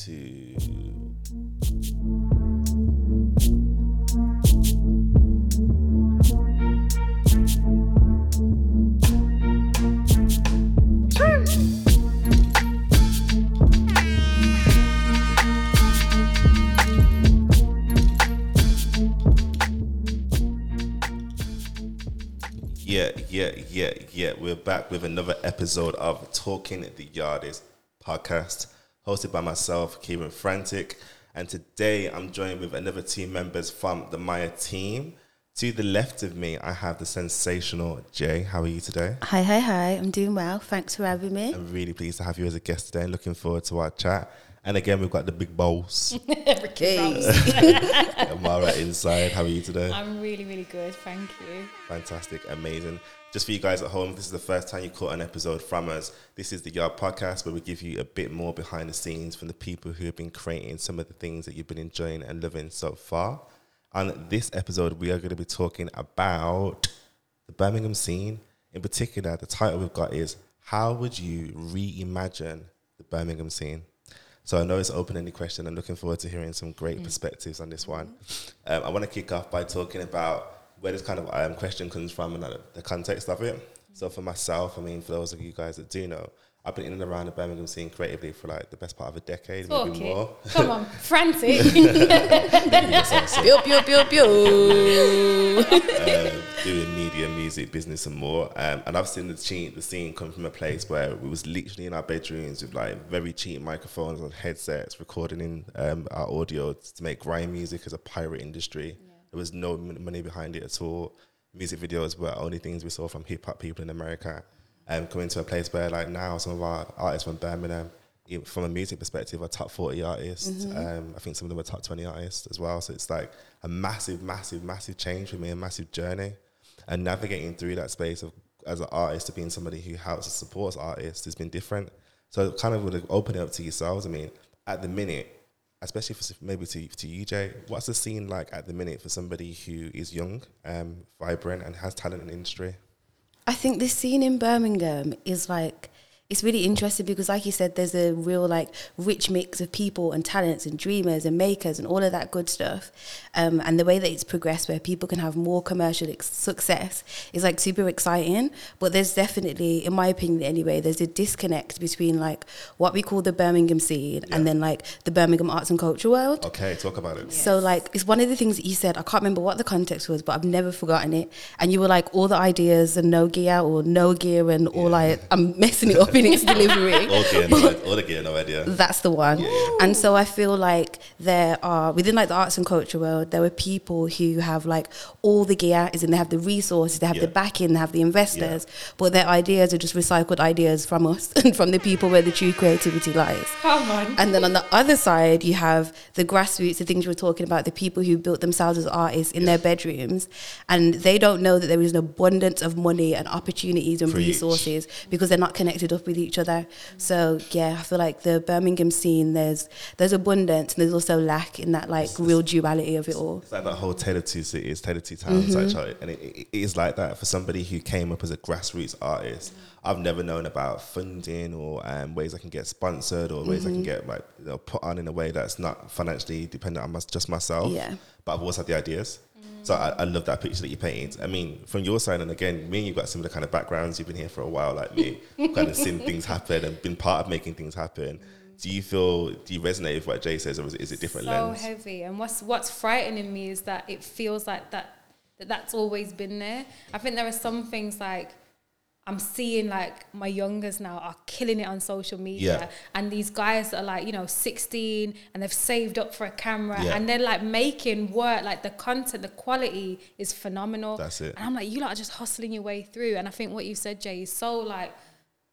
two. Yeah, yeah, yeah, yeah. We're back with another episode of Talking the Yardest podcast, hosted by myself, Keiran Frantic. And today I'm joined with another team members from the MAIA team. To the left of me, I have the sensational Jae. How are you today? Hi, hi, hi. I'm doing well. Thanks for having me. I'm really pleased to have you as a guest today. Looking forward to our chat. And again, we've got the big boss, Hey. Amahra, inside. How are you today? I'm really, really good. Thank you. Fantastic, amazing. Just for you guys at home, this is the first time you caught an episode from us. This is the Yard Podcast where we give you a bit more behind the scenes from the people who have been creating some of the things that you've been enjoying and loving so far. On this episode, we are going to be talking about the Birmingham scene. In particular, the title we've got is How Would You Reimagine the Birmingham Scene? So I know it's an open-ended question. I'm looking forward to hearing some great perspectives on this one. Um, I want to kick off by talking about where this kind of um, question comes from and uh, the context of it. So for myself, I mean, for those of you guys that do know, I've been in and around the Birmingham scene creatively for like the best part of a decade, Talk maybe it. more. Come on, frantic. Pew, pew, pew, pew. um, doing media, music, business, and more. Um, and I've seen the scene, the scene come from a place where we was literally in our bedrooms with like very cheap microphones and headsets, recording in um, our audio to make grime music as a pirate industry. There was no money behind it at all. Music videos were only things we saw from hip hop people in America. Um, coming to a place where like now some of our artists from Birmingham, from a music perspective, are top 40 artists. Um, I think some of them are top 20 artists as well. So it's like a massive, massive, massive change for me, a massive journey. And navigating through that space of as an artist to being somebody who helps and supports artists has been different. So kind of would open it up to yourselves. I mean, at the minute, especially for maybe to, to you, Jae, what's the scene like at the minute for somebody who is young, um, vibrant, and has talent in industry? I think this scene in Birmingham is like it's really interesting because like you said there's a real like rich mix of people and talents and dreamers and makers and all of that good stuff um, and the way that it's progressed where people can have more commercial ex- success is like super exciting but there's definitely in my opinion anyway there's a disconnect between like what we call the Birmingham scene and then like the Birmingham arts and culture world Okay, talk about it. So like it's one of the things that you said. I can't remember what the context was, but I've never forgotten it. And you were like all the ideas and no gear or no gear and all like I'm messing it up in its delivery. All no, all the gear, no idea. That's the one. And so I feel like there are within like the arts and culture world, there are people who have like all the gear, is in they have the resources, they have Yeah. the backing, they have the investors, but their ideas are just recycled ideas from us and from the people where the true creativity lies. Come on. And then on the other side, you have the grassroots, the things we're talking about, the people who built themselves as artists in their bedrooms, and they don't know that there is an abundance of money and opportunities and Preach. resources because they're not connected up with each other. So yeah, I feel like the Birmingham scene, there's there's abundance and there's also lack in that like real duality of it all. It's like that whole Tale of Two Cities, Tale of Two Towns, actually. And it, it, is like that for somebody who came up as a grassroots artist. I've never known about funding or um, ways I can get sponsored or ways I can get like you know, put on in a way that's not financially dependent on my, just myself. Yeah. But I've always had the ideas. So I, I love that picture that you painted. I mean, from your side, and again, me and you've got similar kind of backgrounds. You've been here for a while, like me, kind of seen things happen and been part of making things happen. Do you feel? Do you resonate with what Jae says, or is it, is it different so lens? heavy. And what's what's frightening me is that it feels like that, that that's always been there. I think there are some things like I'm seeing like my youngers now are killing it on social media, Yeah. and these guys are like you know 16 and they've saved up for a camera Yeah. and they're like making work. Like the content, the quality is phenomenal. That's it. And I'm like, you lot are just hustling your way through. And I think what you said, Jae, is so like,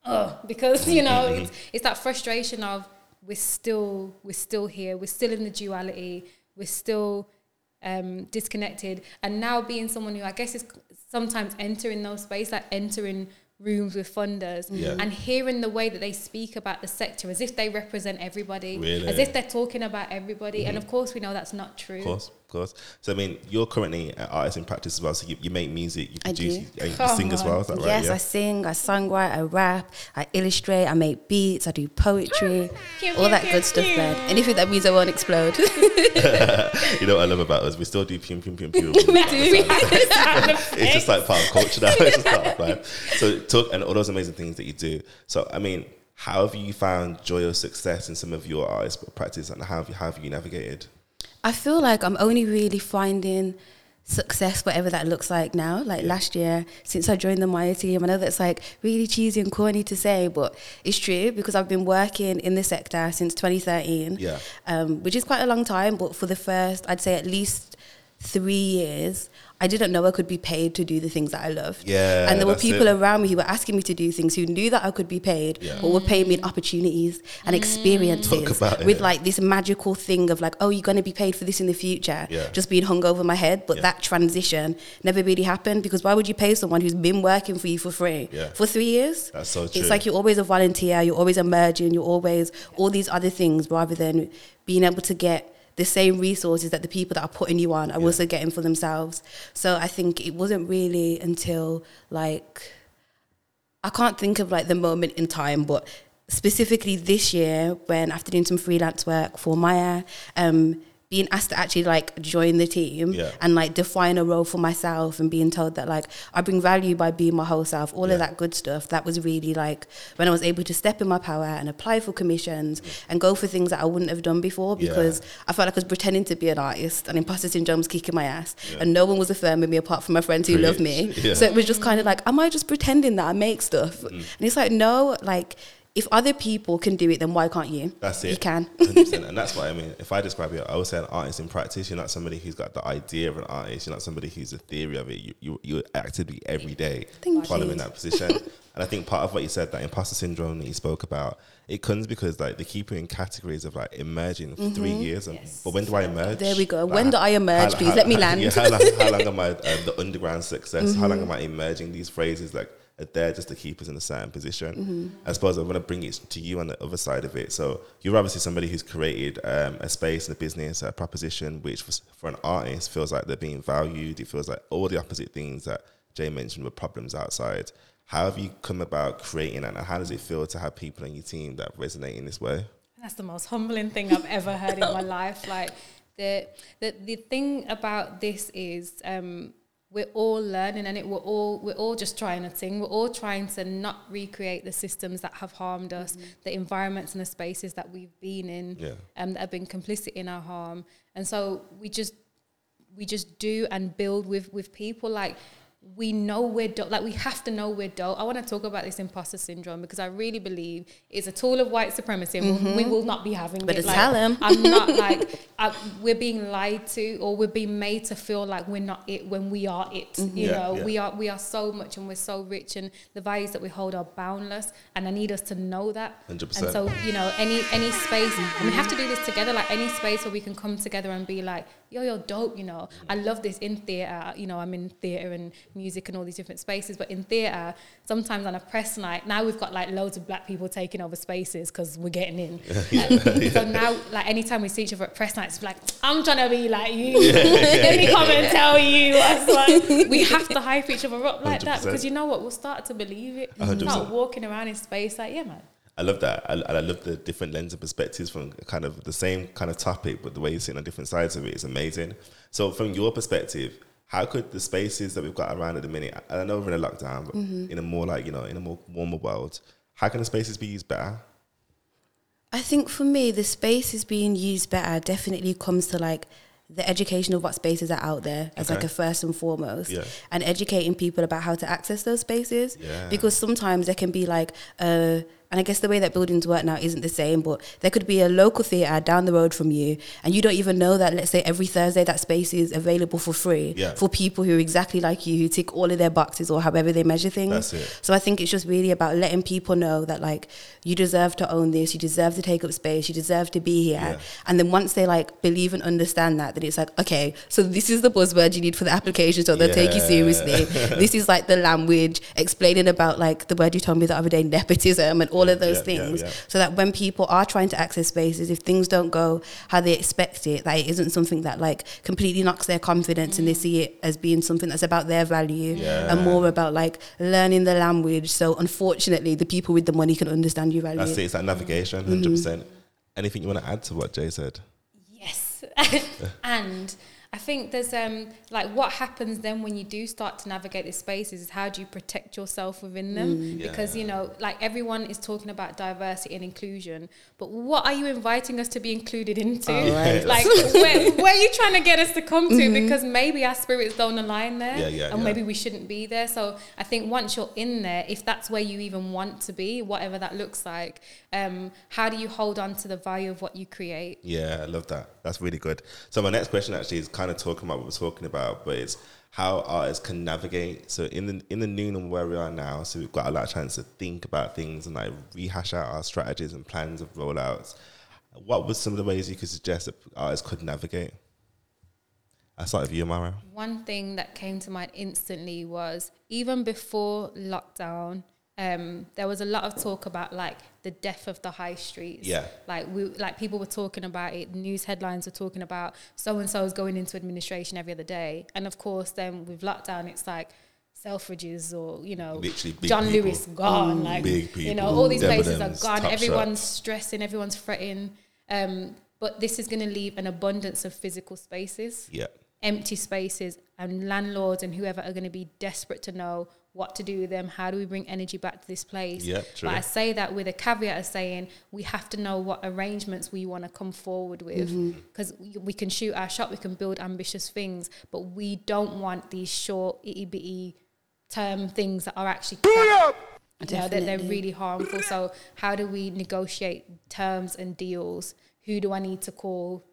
ugh, because you know it's, it's that frustration of we're still we're still here, we're still in the duality, we're still um, disconnected, and now being someone who I guess is sometimes entering those spaces, like entering rooms with funders Yeah. and hearing the way that they speak about the sector as if they represent everybody, Really? as if they're talking about everybody. And of course, we know that's not true. Of course, of course. So I mean, you're currently an artist in practice as well. So you, you make music, you produce, you, you Come sing as well. Is that right? yes, yeah. I sing, I songwrite, I rap, I illustrate, I make beats, I do poetry, all that good stuff, pew. man. Anything that means I won't explode. you know what I love about us? We still do pum pum pum pum. We do. We have the sound it's just like part of culture now. it's just part of life. So talk and all those amazing things that you do. So I mean, how have you found joy or success in some of your artist practice, and how have you, how have you navigated? I feel like I'm only really finding success, whatever that looks like now. Like last year, since I joined the MAIA team, I know that's like really cheesy and corny to say, but it's true because I've been working in the sector since 2013, Yeah. um, which is quite a long time. But for the first, I'd say at least three years, I didn't know I could be paid to do the things that I loved. Yeah, and there were people it. around me who were asking me to do things who knew that I could be paid, Yeah. but were paying me in opportunities and mm. experiences with it. like this magical thing of like, oh, you're going to be paid for this in the future, Yeah. just being hung over my head. But Yeah. that transition never really happened because why would you pay someone who's been working for you for free Yeah. for three years? That's so true. It's like you're always a volunteer, you're always emerging, you're always all these other things rather than being able to get the same resources that the people that are putting you on are Yeah. also getting for themselves. So I think it wasn't really until like I can't think of like the moment in time, but specifically this year when after doing some freelance work for MAIA, um, being asked to actually like join the team Yeah. and like define a role for myself and being told that like I bring value by being my whole self, all Yeah. of that good stuff. That was really like when I was able to step in my power and apply for commissions and go for things that I wouldn't have done before Yeah. because I felt like I was pretending to be an artist and imposter syndrome was kicking my ass Yeah. and no one was affirming me apart from my friends who love me. Yeah. So it was just kind of like, am I just pretending that I make stuff? Mm. And it's like, no, like if other people can do it, then why can't you? That's it. You can. 100%. and that's what I mean. If I describe you, I would say an artist in practice. You're not somebody who's got the idea of an artist. You're not somebody who's the theory of it. You, you, you're actively every day Thank following you. that position. and I think part of what you said, that imposter syndrome that you spoke about, it comes because like they keep you in categories of like emerging for three years. And, But when do I emerge? Mm-hmm. There we go. Like, When do I emerge, please? Let me land. Yeah, how, long, how long am I um, the underground success? How Mm-hmm. long am I emerging? These phrases like are there just to keep us in a certain position. Mm-hmm. I suppose I want to bring it to you on the other side of it. So you're obviously somebody who's created um, a space and a business, a proposition, which for, for an artist feels like they're being valued. It feels like all the opposite things that Jae mentioned were problems outside. How have you come about creating that, and how does it feel to have people on your team that resonate in this way? That's the most humbling thing I've ever heard in my life. Like the the the thing about this is um, we're all learning, and it we're all we're all just trying a thing. We're all trying to not recreate the systems that have harmed us, the environments and the spaces that we've been in, Yeah. um, that have been complicit in our harm. And so we just we just do and build with with people like we know we're dope. Like we have to know we're dope. I want to talk about this imposter syndrome because I really believe it's a tool of white supremacy. and we'll- We will not be having Better it. Like, tell 'em. I'm not like I, we're being lied to or we're being made to feel like we're not it when we are it. You Yeah, know, yeah. we are we are so much and we're so rich and the values that we hold are boundless. And I need us to know that. 100%. And so you know, any any space, and we have to do this together. Like any space where we can come together and be like, yo, you're dope. You know, I love this in theater. You know, I'm in theater and music and all these different spaces. But in theater, sometimes on a press night, now we've got like loads of black people taking over spaces because we're getting in. Um, So now, like anytime we see each other at press nights, it's like I'm trying to be like you. Let me come and tell you. what's like, we have to hype each other up like that 100%. because you know what? We'll start to believe it. 100%. Start walking around in space like, yeah, man. I love that. I, and I love the different lens and perspectives from kind of the same kind of topic, but the way you're sitting on different sides of it is amazing. So, from your perspective, how could the spaces that we've got around at the minute, I know we're in a lockdown, but mm-hmm. in a more like, you know, in a more warmer world, how can the spaces be used better? I think for me, the space is being used better definitely comes to like the education of what spaces are out there as like a first and foremost Yeah. and educating people about how to access those spaces Yeah. because sometimes there can be like a and I guess the way that buildings work now isn't the same, but there could be a local theatre down the road from you, and you don't even know that, let's say, every Thursday that space is available for free Yeah. for people who are exactly like you, who tick all of their boxes or however they measure things. So I think it's just really about letting people know that, like, you deserve to own this, you deserve to take up space, you deserve to be here. Yeah. And then once they, like, believe and understand that, then it's like, okay, so this is the buzzword you need for the application, so they'll take you seriously. this is like the language explaining about, like, the word you told me the other day, nepotism and all of those Yeah, yeah, things. yeah. So that when people are trying to access spaces, if things don't go how they expect it, that it isn't something that like completely knocks their confidence and they mm. see it as being something that's about their value Yeah. and more about like learning the language. So unfortunately, the people with the money can understand your value. That's it. It's that navigation, mm. 100 percent. Anything you want to add to what Jae said? Yes. and I think there's um like what happens then when you do start to navigate these spaces is how do you protect yourself within them? Because you know, like everyone is talking about diversity and inclusion, but what are you inviting us to be included into? Oh, right. Like where, where are you trying to get us to come to? Because maybe our spirits don't align there. Yeah, yeah, and yeah. maybe we shouldn't be there. So I think once you're in there, if that's where you even want to be, whatever that looks like, um, how do you hold on to the value of what you create? Yeah, I love that. That's really good. So my next question actually is kind of talking about what we're talking about, but it's how artists can navigate. So in the in the noon and where we are now, so we've got a lot of chance to think about things and like rehash out our strategies and plans of rollouts. What was some of the ways you could suggest that artists could navigate? I start with you, Mara. One thing that came to mind instantly was even before lockdown, um, there was a lot of talk about like the death of the high streets. Yeah. Like we like people were talking about it, news headlines were talking about so and so is going into administration every other day. And of course then with lockdown it's like Selfridges or, you know, John people. Lewis gone. like Big you know, all these places are gone. Everyone's Shops. stressing, everyone's fretting. Um, but this is gonna leave an abundance of physical spaces Yeah. Empty spaces and landlords and whoever are going to be desperate to know what to do with them how do we bring energy back to this place? Yeah, true. but i say that with a caveat of saying we have to know what arrangements we want to come forward with. Mm-hmm. Because we can shoot our shot we can build ambitious things but we don't want these short itty bitty term things that are actually you know, that they're really harmful. So how do we negotiate terms and deals? Who do i need to call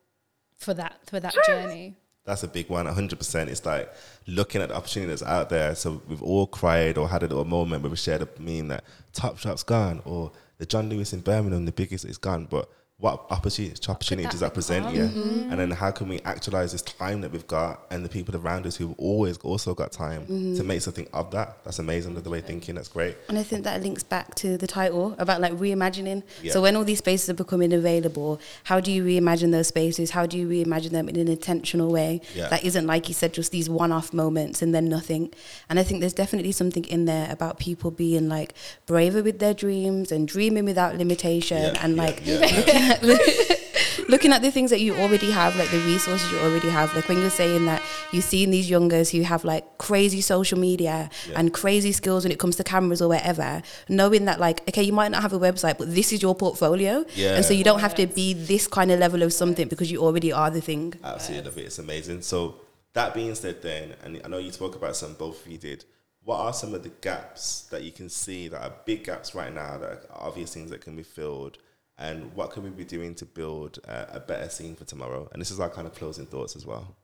for that for that journey That's a big one, 100%. It's like looking at the opportunity that's out there. So we've all cried or had a little moment where we shared a meme that Top Shop's gone or the John Lewis in Birmingham, the biggest, is gone. But what opportunity, opportunity that does that present? become? Mm-hmm. And then how can we actualize this time that we've got and the people around us who've always also got time Mm-hmm. to make something of that? That's amazing, the way thinking. That's great. And I think that links back to the title about like reimagining. Yeah. So when all these spaces are becoming available, how do you reimagine those spaces? How do you reimagine them in an intentional way Yeah. that isn't like you said, just these one-off moments and then nothing? And I think there's definitely something in there about people being like braver with their dreams and dreaming without limitation Yeah, and like yeah. at the looking at the things that you already have, like the resources you already have. Like when you're saying that you've seen these youngers who have like crazy social media Yeah. and crazy skills when it comes to cameras or whatever, knowing that like, okay, you might not have a website, but this is your portfolio. Yeah. And so you don't have to be this kind of level of something because you already are the thing. Absolutely love it. It's amazing. So that being said, then, and I know you spoke about some, both of you did. What are some of the gaps that you can see that are big gaps right now that are obvious things that can be filled? And what can we be doing to build uh, a better scene for tomorrow? And this is our kind of closing thoughts as well.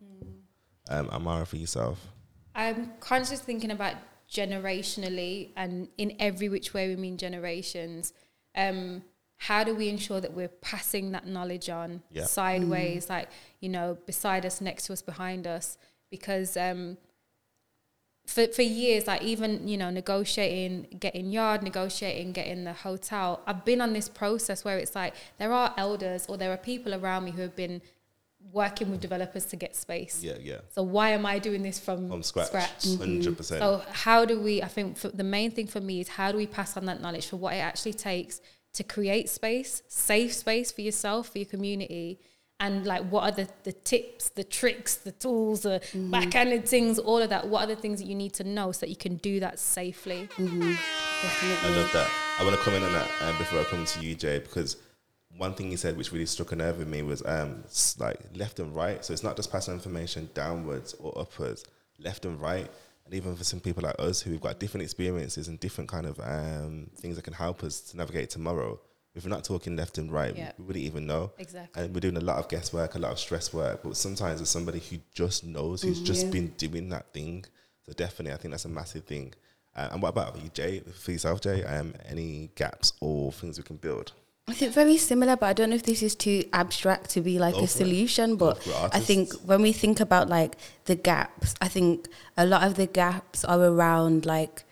Um, Amahra, for yourself. I'm conscious thinking about generationally and in every which way we mean generations. Um, how do we ensure that we're passing that knowledge on Yeah. sideways, like, you know, beside us, next to us, behind us? Because um, for, for years, like even, you know, negotiating, getting yard, negotiating, getting the hotel, I've been on this process where it's like there are elders or there are people around me who have been working with developers to get space. Yeah, yeah. So why am I doing this from, From scratch. scratch? 100%. So how do we? I think for, the main thing for me is how do we pass on that knowledge for what it actually takes to create space, safe space for yourself, for your community, and like what are the, the tips, the tricks, the tools, the backhanded things, all of that. What are the things that you need to know so that you can do that safely? I love that. I want to comment on that um, before I come to you, Jae, because one thing you said which really struck a nerve with me was um, like left and right. So it's not just passing information downwards or upwards, left and right. and even for some people like us who've got different experiences and different kind of um, things that can help us to navigate tomorrow. If we're not talking left and right, Yeah. we wouldn't even know. Exactly. And we're doing a lot of guesswork, a lot of stress work. But sometimes there's somebody who just knows, who's just been doing that thing. So definitely, I think that's a massive thing. Uh, and what about you, Jae? For yourself, Jae, um, any gaps or things we can build? I think very similar, but I don't know if this is too abstract to be like Go a for it. solution. But I think when we think about like the gaps, I think a lot of the gaps are around like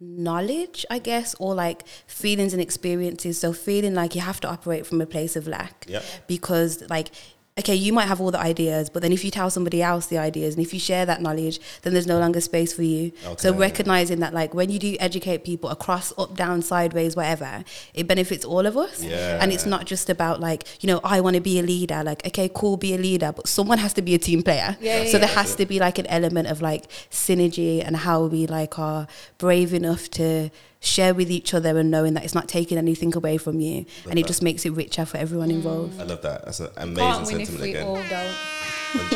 knowledge, I guess, or like feelings and experiences. So feeling like you have to operate from a place of lack Yep. because like okay you might have all the ideas but then if you tell somebody else the ideas and if you share that knowledge then there's no longer space for you so Okay. recognizing that like when you do educate people across up down sideways whatever it benefits all of us Yeah. and it's not just about like you know i want to be a leader like okay cool be a leader but someone has to be a team player Yeah, yeah, so there yeah. has to be like an element of like synergy and how we like are brave enough to share with each other and knowing that it's not taking anything away from you Love and it just makes it richer for everyone involved I love that. That's an amazing Can't win if sentiment we again. all don't.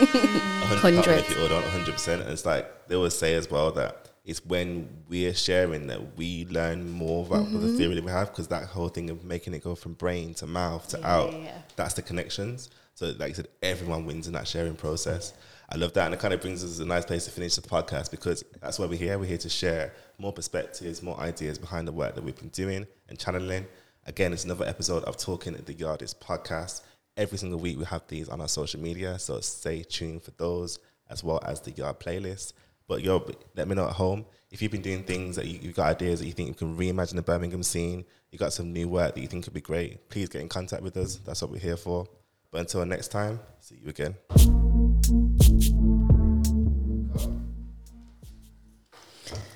hundred. Hundred. If you all on hundred percent, and it's like they always say as well that it's when we're sharing that we learn more about Mm-hmm. the theory that we have because that whole thing of making it go from brain to mouth to Yeah, out, yeah, yeah. that's the connections. So, like I said, everyone wins in that sharing process. I love that, and it kind of brings us a nice place to finish the podcast because that's why we're here. We're here to share more perspectives, more ideas behind the work that we've been doing and channeling. Again, it's another episode of Talking at the Yardest podcast. Every single week we have these on our social media, so stay tuned for those as well as the Yard playlist. But yo, let me know at home if you've been doing things that you, you've got ideas that you think you can reimagine the Birmingham scene. You got some new work that you think could be great. Please get in contact with us. That's what we're here for. But until next time, see you again.